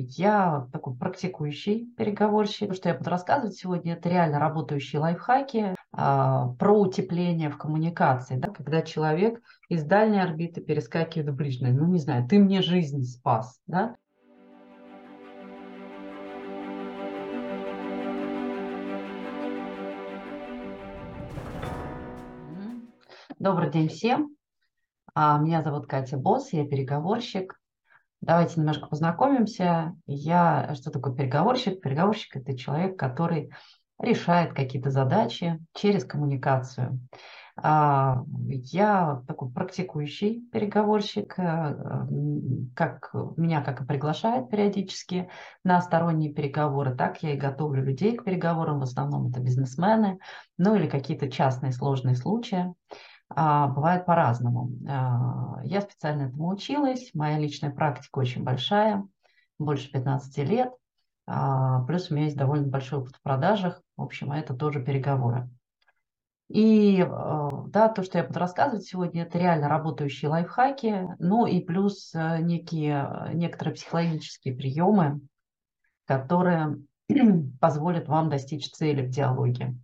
я такой практикующий переговорщик. То, что я буду рассказывать сегодня, это реально работающие лайфхаки а, про утепление в коммуникации. Да? Когда человек из дальней орбиты перескакивает в ближнюю. Ну, не знаю, ты мне жизнь спас. Да? Добрый день всем. А, меня зовут Катя Босс, я переговорщик. Давайте немножко познакомимся. Я, что такое переговорщик? Переговорщик – это человек, который решает какие-то задачи через коммуникацию. А, я такой практикующий переговорщик, э, как, меня как и приглашают периодически на сторонние переговоры, так я и готовлю людей к переговорам, в основном это бизнесмены, ну или какие-то частные сложные случаи. А, бывает по-разному. А, я специально этому училась, моя личная практика очень большая, больше 15 лет, а, плюс у меня есть довольно большой опыт в продажах, в общем, это тоже переговоры. И да, то, что я буду рассказывать сегодня, это реально работающие лайфхаки, ну и плюс некие, некоторые психологические приемы, которые позволят вам достичь цели в диалоге.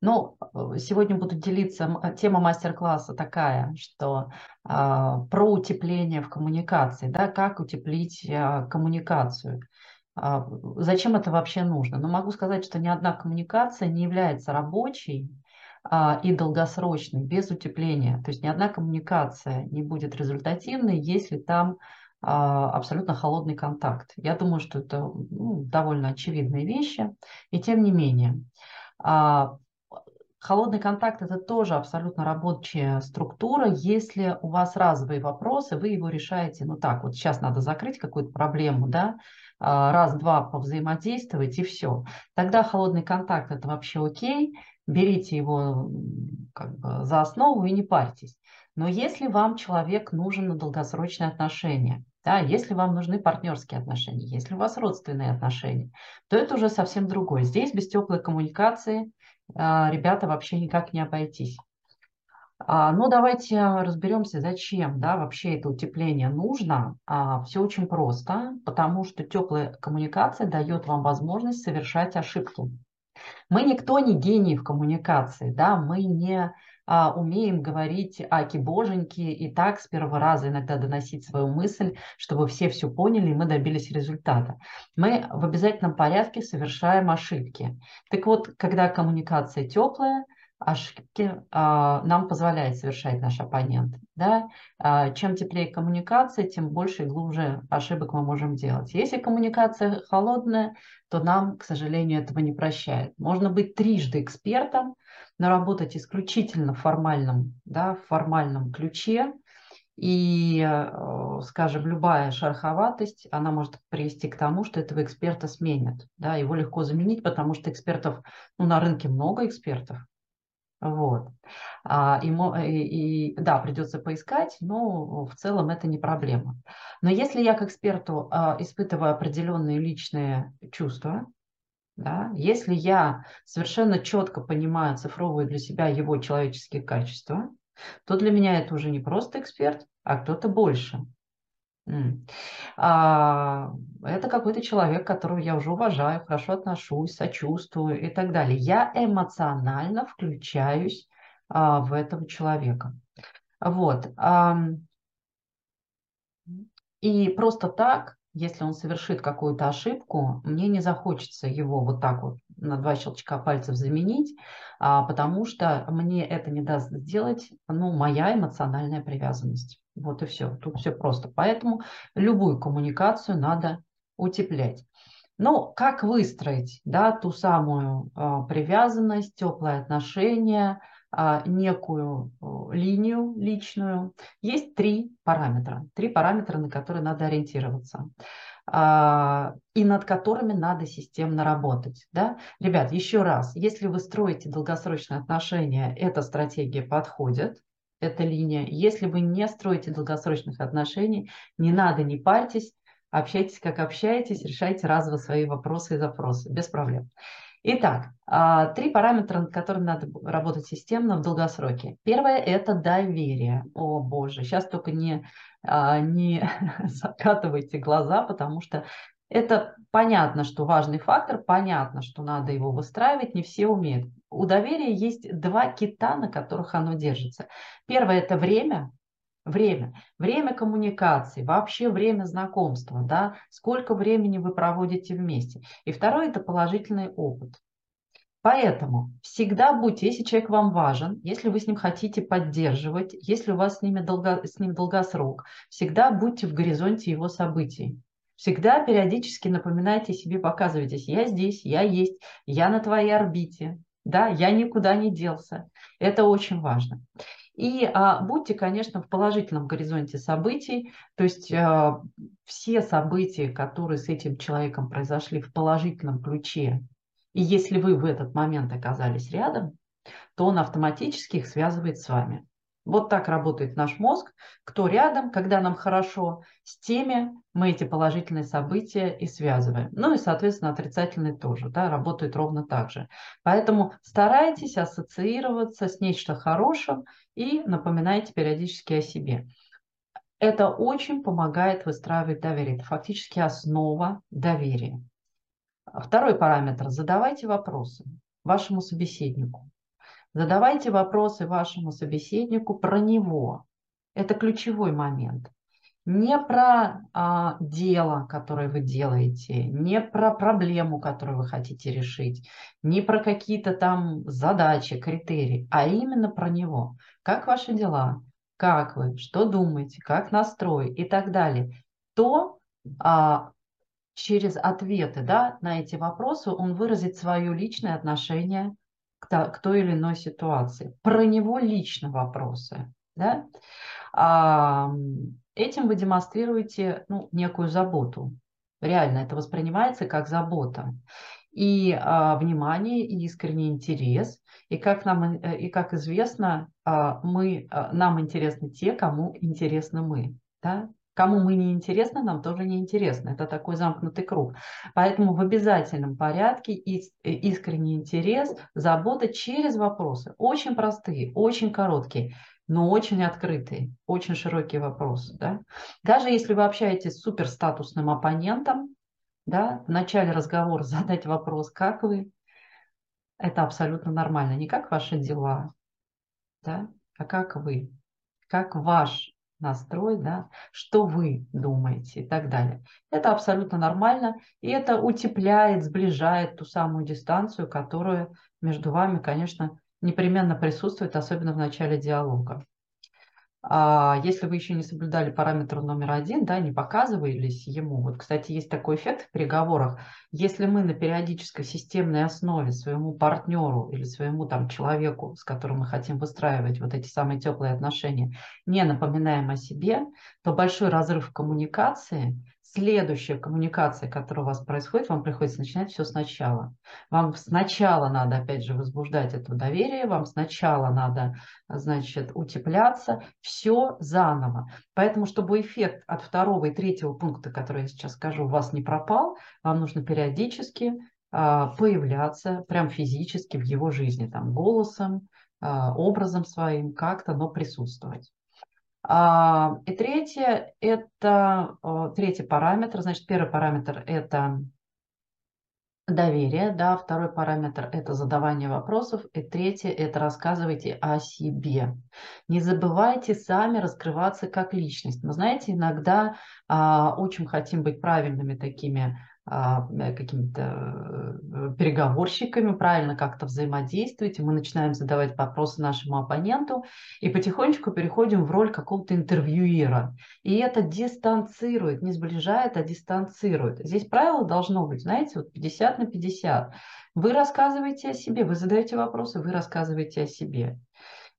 Ну, э, сегодня буду делиться, э, тема мастер-класса такая, что а, про утепление в коммуникации, да, как утеплить а, коммуникацию. А, зачем это вообще нужно? Ну, могу сказать, что ни одна коммуникация не является рабочей а, и долгосрочной без утепления. То есть ни одна коммуникация не будет результативной, если там а, абсолютно холодный контакт. Я думаю, что это ну, довольно очевидные вещи, и тем не менее. А, Холодный контакт – это тоже абсолютно рабочая структура. Если у вас разовые вопросы, вы его решаете, ну так, вот сейчас надо закрыть какую-то проблему, да, а, раз-два повзаимодействовать и все. Тогда холодный контакт – это вообще окей, берите его как бы за основу и не парьтесь. Но если вам человек нужен на долгосрочные отношения, да, если вам нужны партнерские отношения, если у вас родственные отношения, то это уже совсем другое. Здесь без теплой коммуникации а, ребята, вообще никак не обойтись. А, ну, давайте разберемся, зачем да, вообще это утепление нужно. А, все очень просто, потому что теплая коммуникация дает вам возможность совершать ошибки. Мы никто не гений в коммуникации, да, мы не а, умеем говорить аки-боженьки и так с первого раза иногда доносить свою мысль, чтобы все все поняли и мы добились результата. Мы в обязательном порядке совершаем ошибки. Так вот, когда коммуникация теплая, ошибки а, нам позволяет совершать наш оппонент. Да? А, чем теплее коммуникация, тем больше и глубже ошибок мы можем делать. Если коммуникация холодная, то нам, к сожалению, этого не прощает. Можно быть трижды экспертом, но работать исключительно в формальном, да, в формальном ключе. И, э, скажем, любая шероховатость, она может привести к тому, что этого эксперта сменят. Да, его легко заменить, потому что экспертов, ну, на рынке много экспертов. Вот. А, и, и, да, придется поискать, но в целом это не проблема. Но если я к эксперту а, испытываю определенные личные чувства, да? Если я совершенно четко понимаю, цифровую для себя его человеческие качества, то для меня это уже не просто эксперт, а кто-то больше. А, это какой-то человек, которого я уже уважаю, хорошо отношусь, сочувствую и так далее. Я эмоционально включаюсь а, в этого человека. Вот. И просто так если он совершит какую-то ошибку, мне не захочется его вот так вот на два щелчка пальцев заменить, а, потому что мне это не даст сделать ну, моя эмоциональная привязанность. Вот и все. Тут все просто. Поэтому любую коммуникацию надо утеплять. Но как выстроить да, ту самую э, привязанность, теплые отношения, э, некую э, линию личную? Есть три параметра. Три параметра, на которые надо ориентироваться и над которыми надо системно работать. Да? Ребят, еще раз, если вы строите долгосрочные отношения, эта стратегия подходит, эта линия. Если вы не строите долгосрочных отношений, не надо, не парьтесь, общайтесь, как общаетесь, решайте разово свои вопросы и запросы, без проблем. Итак, а, три параметра, над которыми надо работать системно в долгосроке. Первое – это доверие. О, боже, сейчас только не, а, не закатывайте глаза, потому что это понятно, что важный фактор, понятно, что надо его выстраивать, не все умеют. У доверия есть два кита, на которых оно держится. Первое – это время, Время. Время коммуникации, вообще время знакомства, да, сколько времени вы проводите вместе. И второе – это положительный опыт. Поэтому всегда будьте, если человек вам важен, если вы с ним хотите поддерживать, если у вас с, ними долго, с ним долгосрок, всегда будьте в горизонте его событий. Всегда периодически напоминайте себе, показывайтесь, я здесь, я есть, я на твоей орбите, да, я никуда не делся. Это очень важно. И а, будьте, конечно, в положительном горизонте событий, то есть а, все события, которые с этим человеком произошли в положительном ключе, и если вы в этот момент оказались рядом, то он автоматически их связывает с вами. Вот так работает наш мозг. Кто рядом, когда нам хорошо, с теми мы эти положительные события и связываем. Ну и, соответственно, отрицательные тоже, да, работают ровно так же. Поэтому старайтесь ассоциироваться с нечто хорошим и напоминайте периодически о себе. Это очень помогает выстраивать доверие. Это фактически основа доверия. Второй параметр. Задавайте вопросы вашему собеседнику. Задавайте вопросы вашему собеседнику про него. Это ключевой момент. Не про а, дело, которое вы делаете, не про проблему, которую вы хотите решить, не про какие-то там задачи, критерии, а именно про него. Как ваши дела, как вы, что думаете, как настрой и так далее. То а, через ответы да, на эти вопросы он выразит свое личное отношение к, той или иной ситуации. Про него лично вопросы. Да? А, этим вы демонстрируете ну, некую заботу. Реально это воспринимается как забота. И а, внимание, и искренний интерес. И как, нам, э, и как известно, а, мы, а, нам интересны те, кому интересны мы. Да? Кому мы не интересны, нам тоже не интересно. Это такой замкнутый круг. Поэтому в обязательном порядке э, искренний интерес, забота через вопросы. Очень простые, очень короткие, но очень открытые, очень широкий вопрос. Да? Даже если вы общаетесь с суперстатусным оппонентом, да, в начале разговора задать вопрос, как вы, это абсолютно нормально. Не как ваши дела, да, а как вы, как ваш настрой, да, что вы думаете и так далее. Это абсолютно нормально, и это утепляет, сближает ту самую дистанцию, которая между вами, конечно, непременно присутствует, особенно в начале диалога. А если вы еще не соблюдали параметр номер один, да, не показывались ему. Вот, кстати, есть такой эффект в переговорах. Если мы на периодической системной основе своему партнеру или своему там человеку, с которым мы хотим выстраивать вот эти самые теплые отношения, не напоминаем о себе, то большой разрыв в коммуникации следующая коммуникация, которая у вас происходит, вам приходится начинать все сначала. Вам сначала надо, опять же, возбуждать это доверие, вам сначала надо, значит, утепляться, все заново. Поэтому, чтобы эффект от второго и третьего пункта, который я сейчас скажу, у вас не пропал, вам нужно периодически а, появляться прям физически в его жизни, там, голосом, а, образом своим, как-то, но присутствовать. А, и третье, это третий параметр, значит, первый параметр – это доверие, да, второй параметр – это задавание вопросов, и третье – это рассказывайте о себе. Не забывайте сами раскрываться как личность. Мы, знаете, иногда очень хотим быть правильными такими а, э, какими-то э, переговорщиками, правильно как-то взаимодействуете, мы начинаем задавать вопросы нашему оппоненту и потихонечку переходим в роль какого-то интервьюера. И это дистанцирует, не сближает, а дистанцирует. Здесь правило должно быть, знаете, вот 50 на 50. Вы рассказываете о себе, вы задаете вопросы, вы рассказываете о себе.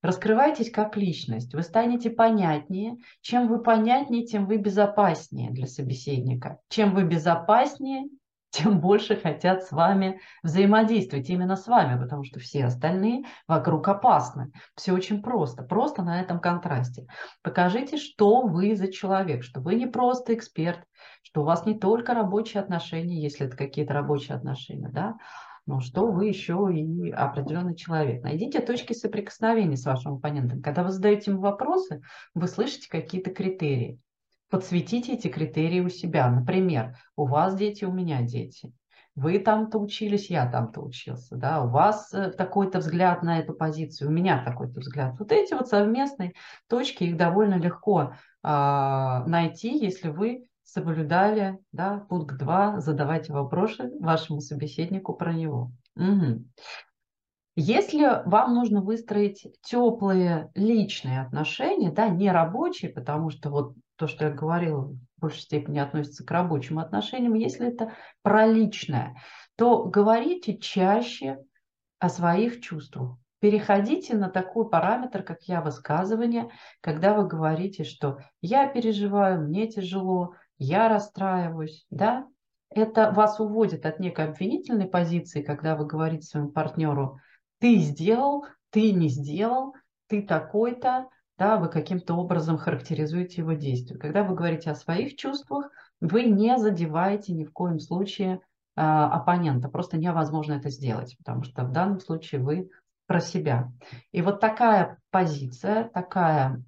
Раскрывайтесь как личность, вы станете понятнее. Чем вы понятнее, тем вы безопаснее для собеседника. Чем вы безопаснее, тем больше хотят с вами взаимодействовать именно с вами, потому что все остальные вокруг опасны. Все очень просто, просто на этом контрасте. Покажите, что вы за человек, что вы не просто эксперт, что у вас не только рабочие отношения, если это какие-то рабочие отношения, да, но что вы еще и определенный человек. Найдите точки соприкосновения с вашим оппонентом. Когда вы задаете ему вопросы, вы слышите какие-то критерии. Подсветите эти критерии у себя. Например, у вас дети, у меня дети. Вы там-то учились, я там-то учился. Да? У вас э, такой-то взгляд на эту позицию, у меня такой-то взгляд. Вот эти вот совместные точки, их довольно легко а, найти, если вы соблюдали да, пункт 2, задавайте вопросы вашему собеседнику про него. Угу. Если вам нужно выстроить теплые личные отношения, да, не рабочие, потому что вот то, что я говорила, в большей степени относится к рабочим отношениям, если это про личное, то говорите чаще о своих чувствах. Переходите на такой параметр, как я высказывание, когда вы говорите, что я переживаю, мне тяжело, я расстраиваюсь, да, это вас уводит от некой обвинительной позиции, когда вы говорите своему партнеру, ты сделал, ты не сделал, ты такой-то, да, вы каким-то образом характеризуете его действия. Когда вы говорите о своих чувствах, вы не задеваете ни в коем случае э, оппонента. Просто невозможно это сделать, потому что в данном случае вы про себя. И вот такая позиция, такая,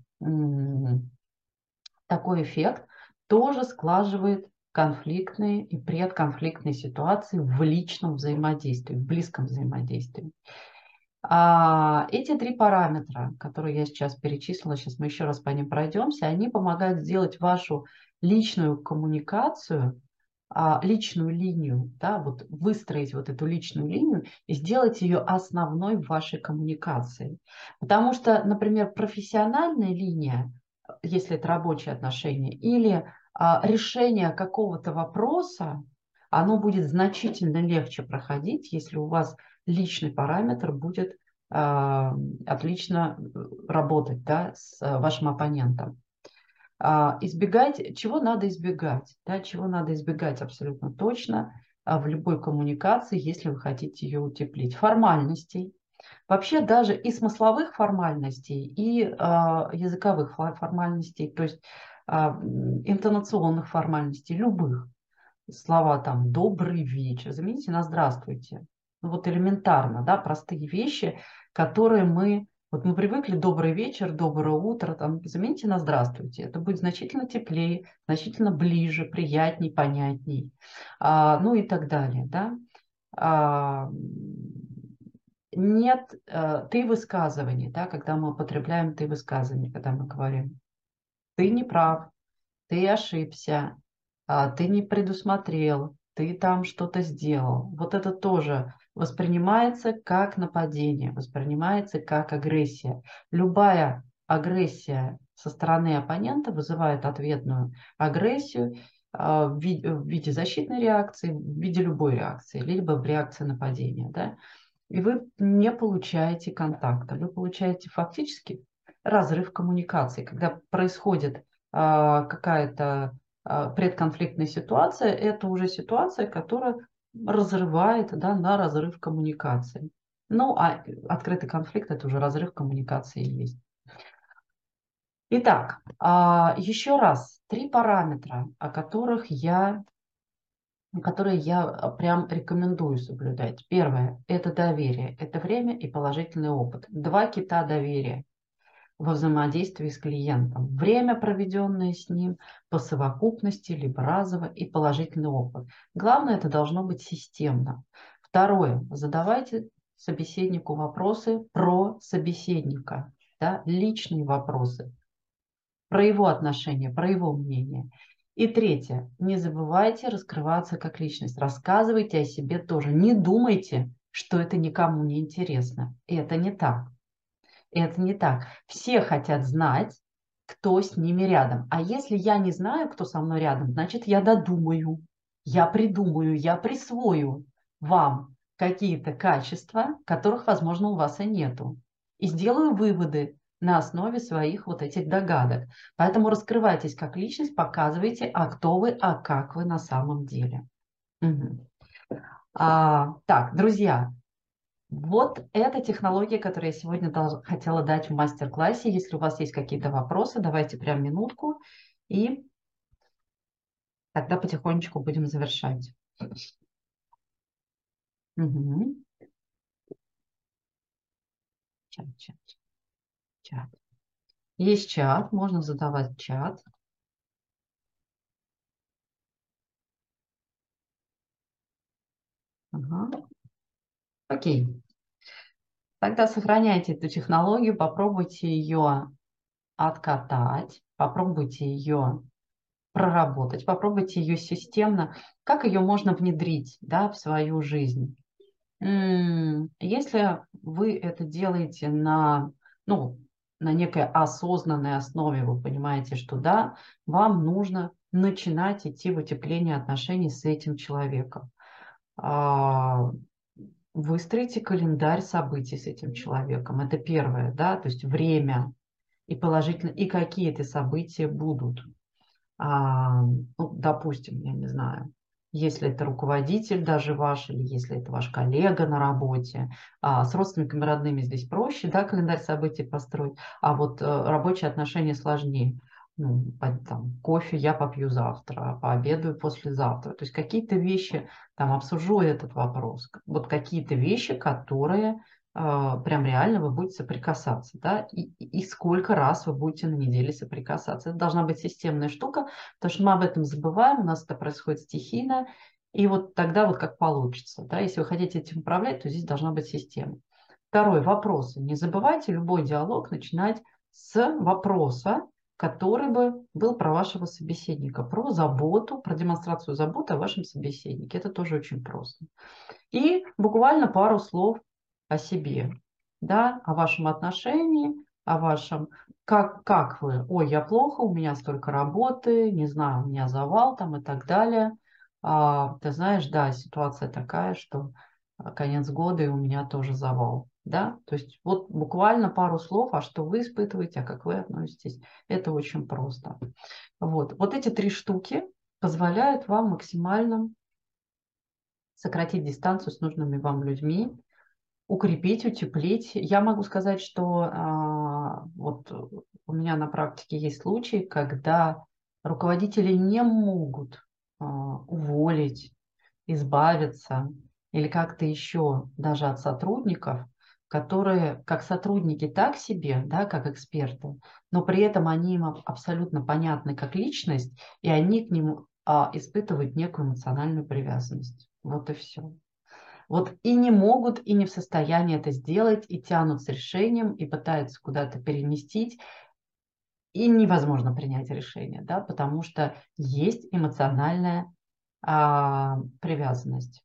такой эффект тоже склаживает конфликтные и предконфликтные ситуации в личном взаимодействии, в близком взаимодействии. А эти три параметра, которые я сейчас перечислила, сейчас мы еще раз по ним пройдемся, они помогают сделать вашу личную коммуникацию, а, личную линию, да, вот выстроить вот эту личную линию и сделать ее основной в вашей коммуникации. Потому что, например, профессиональная линия, если это рабочие отношения, или решение какого-то вопроса, оно будет значительно легче проходить, если у вас личный параметр будет а, отлично работать да, с вашим оппонентом. А, избегать, чего надо избегать, да, чего надо избегать абсолютно точно в любой коммуникации, если вы хотите ее утеплить. Формальностей, Вообще даже и смысловых формальностей, и э, языковых формальностей, то есть а, интонационных формальностей, любых. Слова там «добрый вечер», замените на «здравствуйте». Ну, вот элементарно, да, простые вещи, которые мы, вот мы привыкли «добрый вечер», «доброе утро», там, замените на «здравствуйте». Это будет значительно теплее, значительно ближе, приятней, понятней, а, ну и так далее, да. А, нет а, ты высказываний, да, когда мы употребляем ты высказывания, когда мы говорим ты не прав, ты ошибся, а, ты не предусмотрел, ты там что-то сделал. Вот это тоже воспринимается как нападение, воспринимается как агрессия. Любая агрессия со стороны оппонента вызывает ответную агрессию а, в виде защитной реакции, в виде любой реакции, либо в реакции нападения. Да? И вы не получаете контакта, вы получаете фактически разрыв коммуникации, когда происходит а, какая-то а, предконфликтная ситуация, это уже ситуация, которая разрывает да, на разрыв коммуникации. Ну, а открытый конфликт – это уже разрыв коммуникации есть. Итак, а, еще раз, три параметра, о которых я, которые я прям рекомендую соблюдать. Первое – это доверие, это время и положительный опыт. Два кита доверия во взаимодействии с клиентом. Время, проведенное с ним по совокупности, либо разово и положительный опыт. Главное, это должно быть системно. Второе. Задавайте собеседнику вопросы про собеседника, да, личные вопросы, про его отношения, про его мнение. И третье. Не забывайте раскрываться как личность. Рассказывайте о себе тоже. Не думайте, что это никому не интересно. Это не так. Это не так. Все хотят знать, кто с ними рядом. А если я не знаю, кто со мной рядом, значит, я додумаю, я придумаю, я присвою вам какие-то качества, которых, возможно, у вас и нету. И сделаю выводы на основе своих вот этих догадок. Поэтому раскрывайтесь как личность, показывайте, а кто вы, а как вы на самом деле. Угу. А, так, друзья, вот эта технология, которую я сегодня дол- хотела дать в мастер-классе. Если у вас есть какие-то вопросы, давайте прям минутку, и тогда потихонечку будем завершать. Угу. Чат, чат, чат. Есть чат, можно задавать чат. Ага. Окей. Тогда сохраняйте эту технологию, попробуйте ее откатать, попробуйте ее проработать, попробуйте ее системно, как ее можно внедрить да, в свою жизнь. Если вы это делаете на, ну, на некой осознанной основе, вы понимаете, что да, вам нужно начинать идти в утепление отношений с этим человеком. Выстроите календарь событий с этим человеком. Это первое, да, то есть время и положительно, и какие эти события будут. А, ну, допустим, я не знаю, если это руководитель даже ваш, или если это ваш коллега на работе. А с родственниками родными здесь проще, да, календарь событий построить, а вот э, рабочие отношения сложнее. Ну, там, кофе я попью завтра, пообедаю послезавтра. То есть какие-то вещи, там, обсужу этот вопрос. Вот какие-то вещи, которые а, прям реально вы будете соприкасаться, да, и, и сколько раз вы будете на неделе соприкасаться. Это должна быть системная штука, потому что мы об этом забываем, у нас это происходит стихийно, и вот тогда вот как получится, да, если вы хотите этим управлять, то здесь должна быть система. Второй вопрос. Не забывайте любой диалог начинать с вопроса, который бы был про вашего собеседника, про заботу, про демонстрацию заботы о вашем собеседнике. Это тоже очень просто. И буквально пару слов о себе, да, о вашем отношении, о вашем, как, как вы, ой, я плохо, у меня столько работы, не знаю, у меня завал там и так далее. А, ты знаешь, да, ситуация такая, что а, конец года и у меня тоже завал. Да? То есть вот буквально пару слов, а что вы испытываете, а как вы относитесь. Это очень просто. Вот, вот эти три штуки позволяют вам максимально сократить дистанцию с нужными вам людьми, укрепить, утеплить. Я могу сказать, что а, вот у меня на практике есть случаи, когда руководители не могут а, уволить, избавиться или как-то еще даже от сотрудников, которые как сотрудники так себе, да, как эксперты, но при этом они им абсолютно понятны как личность, и они к ним а, испытывают некую эмоциональную привязанность. Вот и все. Вот и не могут, и не в состоянии это сделать, и тянут с решением, и пытаются куда-то переместить, и невозможно принять решение, да, потому что есть эмоциональная а, привязанность.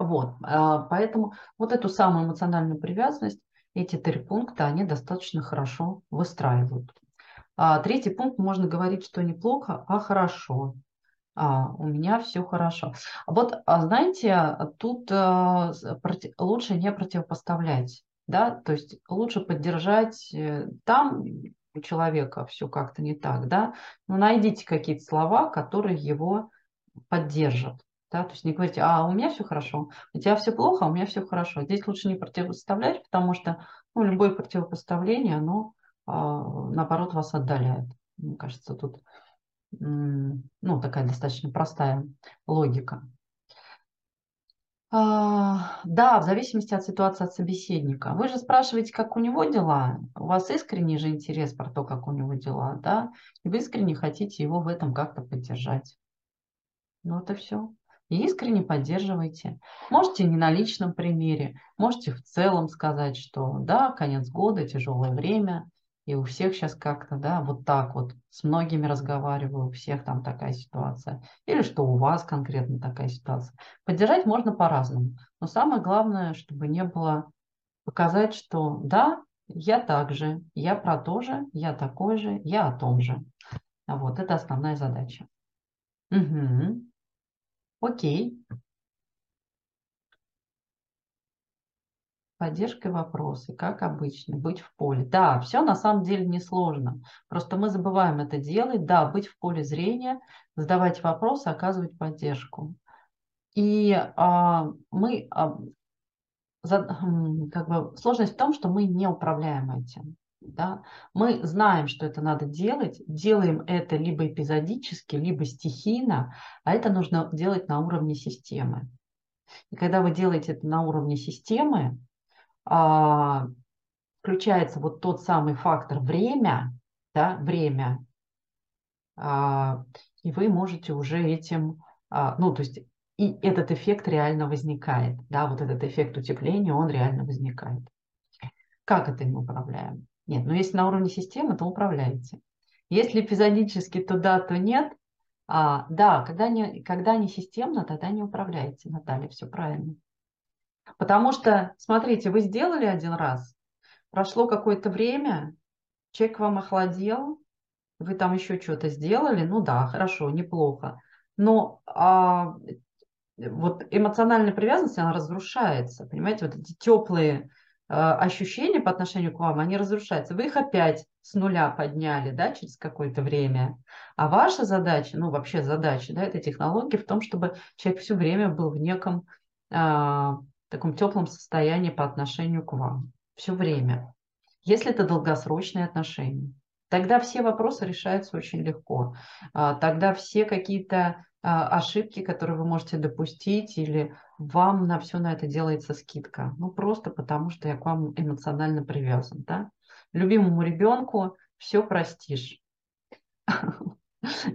Вот, а, поэтому вот эту самую эмоциональную привязанность, эти три пункта, они достаточно хорошо выстраивают. А, третий пункт можно говорить, что неплохо, а хорошо а, у меня все хорошо. Вот, а знаете, тут а, проти, лучше не противопоставлять, да, то есть лучше поддержать э, там у человека все как-то не так, да, но найдите какие-то слова, которые его поддержат. Да, то есть не говорите, а у меня все хорошо, у тебя все плохо, а у меня все хорошо. Здесь лучше не противопоставлять, потому что ну, любое противопоставление, оно а, наоборот вас отдаляет. Мне кажется, тут ну, такая достаточно простая логика. А, да, в зависимости от ситуации от собеседника. Вы же спрашиваете, как у него дела. У вас искренний же интерес про то, как у него дела, да? И вы искренне хотите его в этом как-то поддержать. Ну, это все. И искренне поддерживайте. Можете не на личном примере, можете в целом сказать, что да, конец года, тяжелое время, и у всех сейчас как-то, да, вот так вот, с многими разговариваю, у всех там такая ситуация. Или что у вас конкретно такая ситуация. Поддержать можно по-разному. Но самое главное, чтобы не было показать, что да, я так же, я про то же, я такой же, я о том же. Вот, это основная задача. Угу. Окей. поддержкой вопросы, как обычно, быть в поле. Да, все на самом деле несложно. Просто мы забываем это делать. Да, быть в поле зрения, задавать вопросы, оказывать поддержку. И а, мы, а, за, как бы, сложность в том, что мы не управляем этим. Да? Мы знаем, что это надо делать, делаем это либо эпизодически, либо стихийно, а это нужно делать на уровне системы. И когда вы делаете это на уровне системы, а, включается вот тот самый фактор время, да, время, а, и вы можете уже этим, а, ну, то есть и этот эффект реально возникает, да, вот этот эффект утепления, он реально возникает. Как это мы управляем? Нет, ну если на уровне системы, то управляете. Если эпизодически, то да, то нет. А, да, когда не, когда не системно, тогда не управляете, Наталья, все правильно. Потому что, смотрите, вы сделали один раз, прошло какое-то время, человек вам охладел, вы там еще что-то сделали, ну да, хорошо, неплохо. Но а, вот эмоциональная привязанность, она разрушается, понимаете, вот эти теплые ощущения по отношению к вам, они разрушаются. Вы их опять с нуля подняли, да, через какое-то время. А ваша задача, ну вообще задача, да, этой технологии в том, чтобы человек все время был в неком э, таком теплом состоянии по отношению к вам. Все время. Если это долгосрочные отношения, тогда все вопросы решаются очень легко. А, тогда все какие-то а, ошибки, которые вы можете допустить, или вам на все на это делается скидка. Ну, просто потому что я к вам эмоционально привязан. Да? Любимому ребенку все простишь.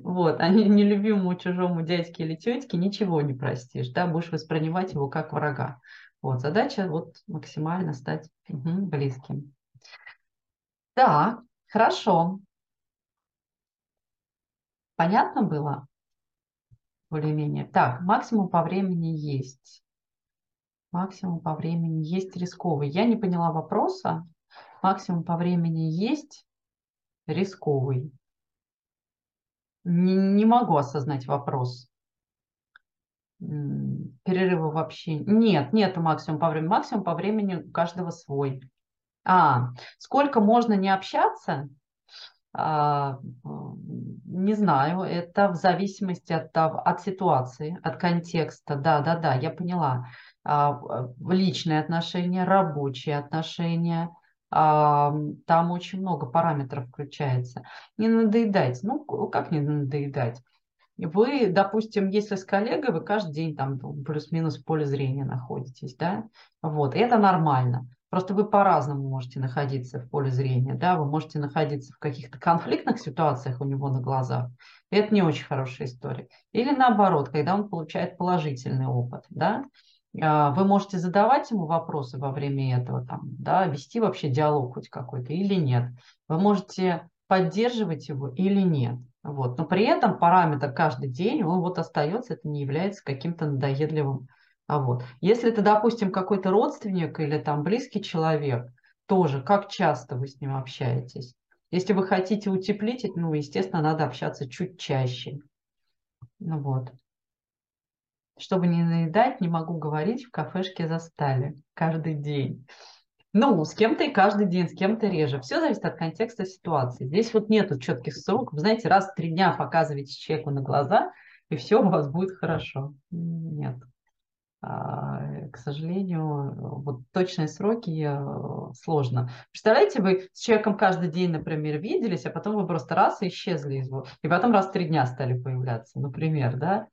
Вот, а нелюбимому чужому дядьке или тетке ничего не простишь, да, будешь воспринимать его как врага. Вот, задача вот максимально стать близким. Так, хорошо. Понятно было? Более-менее. Так, максимум по времени есть. Максимум по времени есть рисковый. Я не поняла вопроса. Максимум по времени есть рисковый. Не, не могу осознать вопрос. Перерыва вообще. Нет, нету максимум по времени. Максимум по времени у каждого свой. А, сколько можно не общаться? А, не знаю, это в зависимости от, от ситуации, от контекста. Да, да, да, я поняла. А, личные отношения, рабочие отношения. А, там очень много параметров включается. Не надоедать. Ну, как не надоедать? Вы, допустим, если с коллегой, вы каждый день там плюс-минус в поле зрения находитесь, да, вот, это нормально. Просто вы по-разному можете находиться в поле зрения, да, вы можете находиться в каких-то конфликтных ситуациях у него на глазах, и это не очень хорошая история. Или наоборот, когда он получает положительный опыт, да, а, вы можете задавать ему вопросы во время этого, там, да, вести вообще диалог хоть какой-то или нет. Вы можете поддерживать его или нет. Вот. Но при этом параметр каждый день, он вот остается, это не является каким-то надоедливым а вот. Если это, допустим, какой-то родственник или там близкий человек, тоже, как часто вы с ним общаетесь? Если вы хотите утеплить, ну, естественно, надо общаться чуть чаще. Ну вот. Чтобы не наедать, не могу говорить, в кафешке застали каждый день. Ну, с кем-то и каждый день, с кем-то реже. Все зависит от контекста ситуации. Здесь вот нету четких сроков. Знаете, раз в три дня показываете человеку на глаза, и все у вас будет хорошо. Нет. А, к сожалению, вот точные сроки э, сложно. Представляете, вы с человеком каждый день, например, виделись, а потом вы просто раз и исчезли из его, и потом раз в три дня стали появляться, например, да?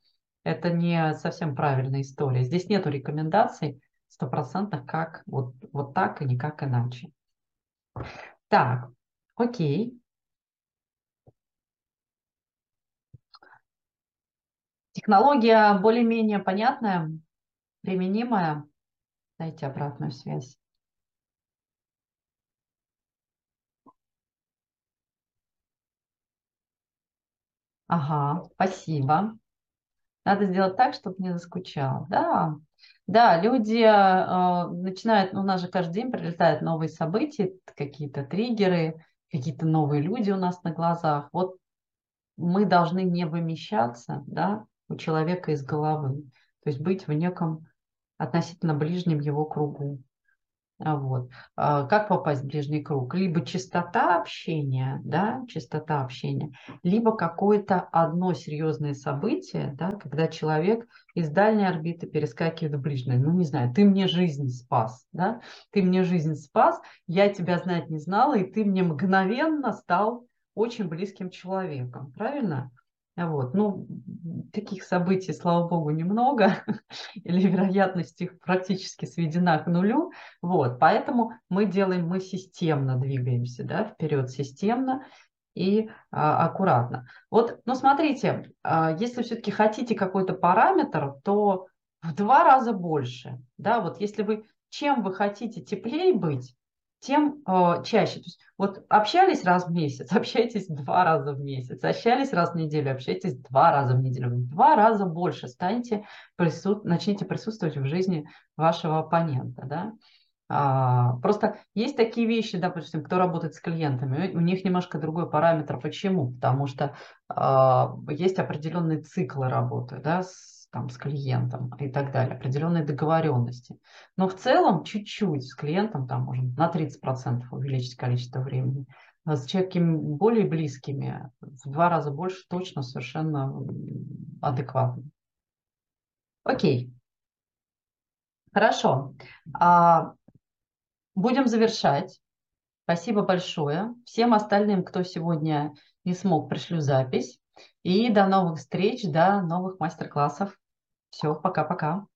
Это не совсем правильная история. Здесь нету рекомендаций стопроцентных, как вот, вот так и никак иначе. Так, окей. Технология более-менее понятная применимая. Дайте обратную связь. Ага, спасибо. Надо сделать так, чтобы не заскучал. Да, да, люди э, начинают, ну, у нас же каждый день прилетают новые события, какие-то триггеры, какие-то новые люди у нас на глазах. Вот мы должны не вымещаться, да, у человека из головы, то есть быть в неком относительно ближнем его кругу. А вот. А как попасть в ближний круг? Либо частота общения, да, частота общения, либо какое-то одно серьезное событие, да, когда человек из дальней орбиты перескакивает в ближнее. Ну, не знаю, ты мне жизнь спас, да, ты мне жизнь спас, я тебя знать не знала, и ты мне мгновенно стал очень близким человеком, правильно? Вот. Ну, таких событий, слава богу, немного, или вероятность их практически сведена к нулю. Вот. Поэтому мы делаем, мы системно двигаемся да, вперед, системно и а, аккуратно. Вот, ну смотрите, а, если все-таки хотите какой-то параметр, то в два раза больше. Да, вот если вы, чем вы хотите теплее быть, тем э, чаще. То есть, вот общались раз в месяц, общайтесь два раза в месяц, общались раз в неделю, общайтесь два раза в неделю, два раза больше станьте, присут... начните присутствовать в жизни вашего оппонента. Да? А, просто есть такие вещи, допустим, кто работает с клиентами, у них немножко другой параметр. Почему? Потому что а, есть определенные циклы работы да, с там, с клиентом и так далее, определенные договоренности. Но в целом чуть-чуть с клиентом там можем на 30% увеличить количество времени. С человеками более близкими в два раза больше точно совершенно адекватно. Окей. Хорошо. А, будем завершать. Спасибо большое. Всем остальным, кто сегодня не смог, пришлю запись. И до новых встреч, до новых мастер-классов. Все, пока-пока.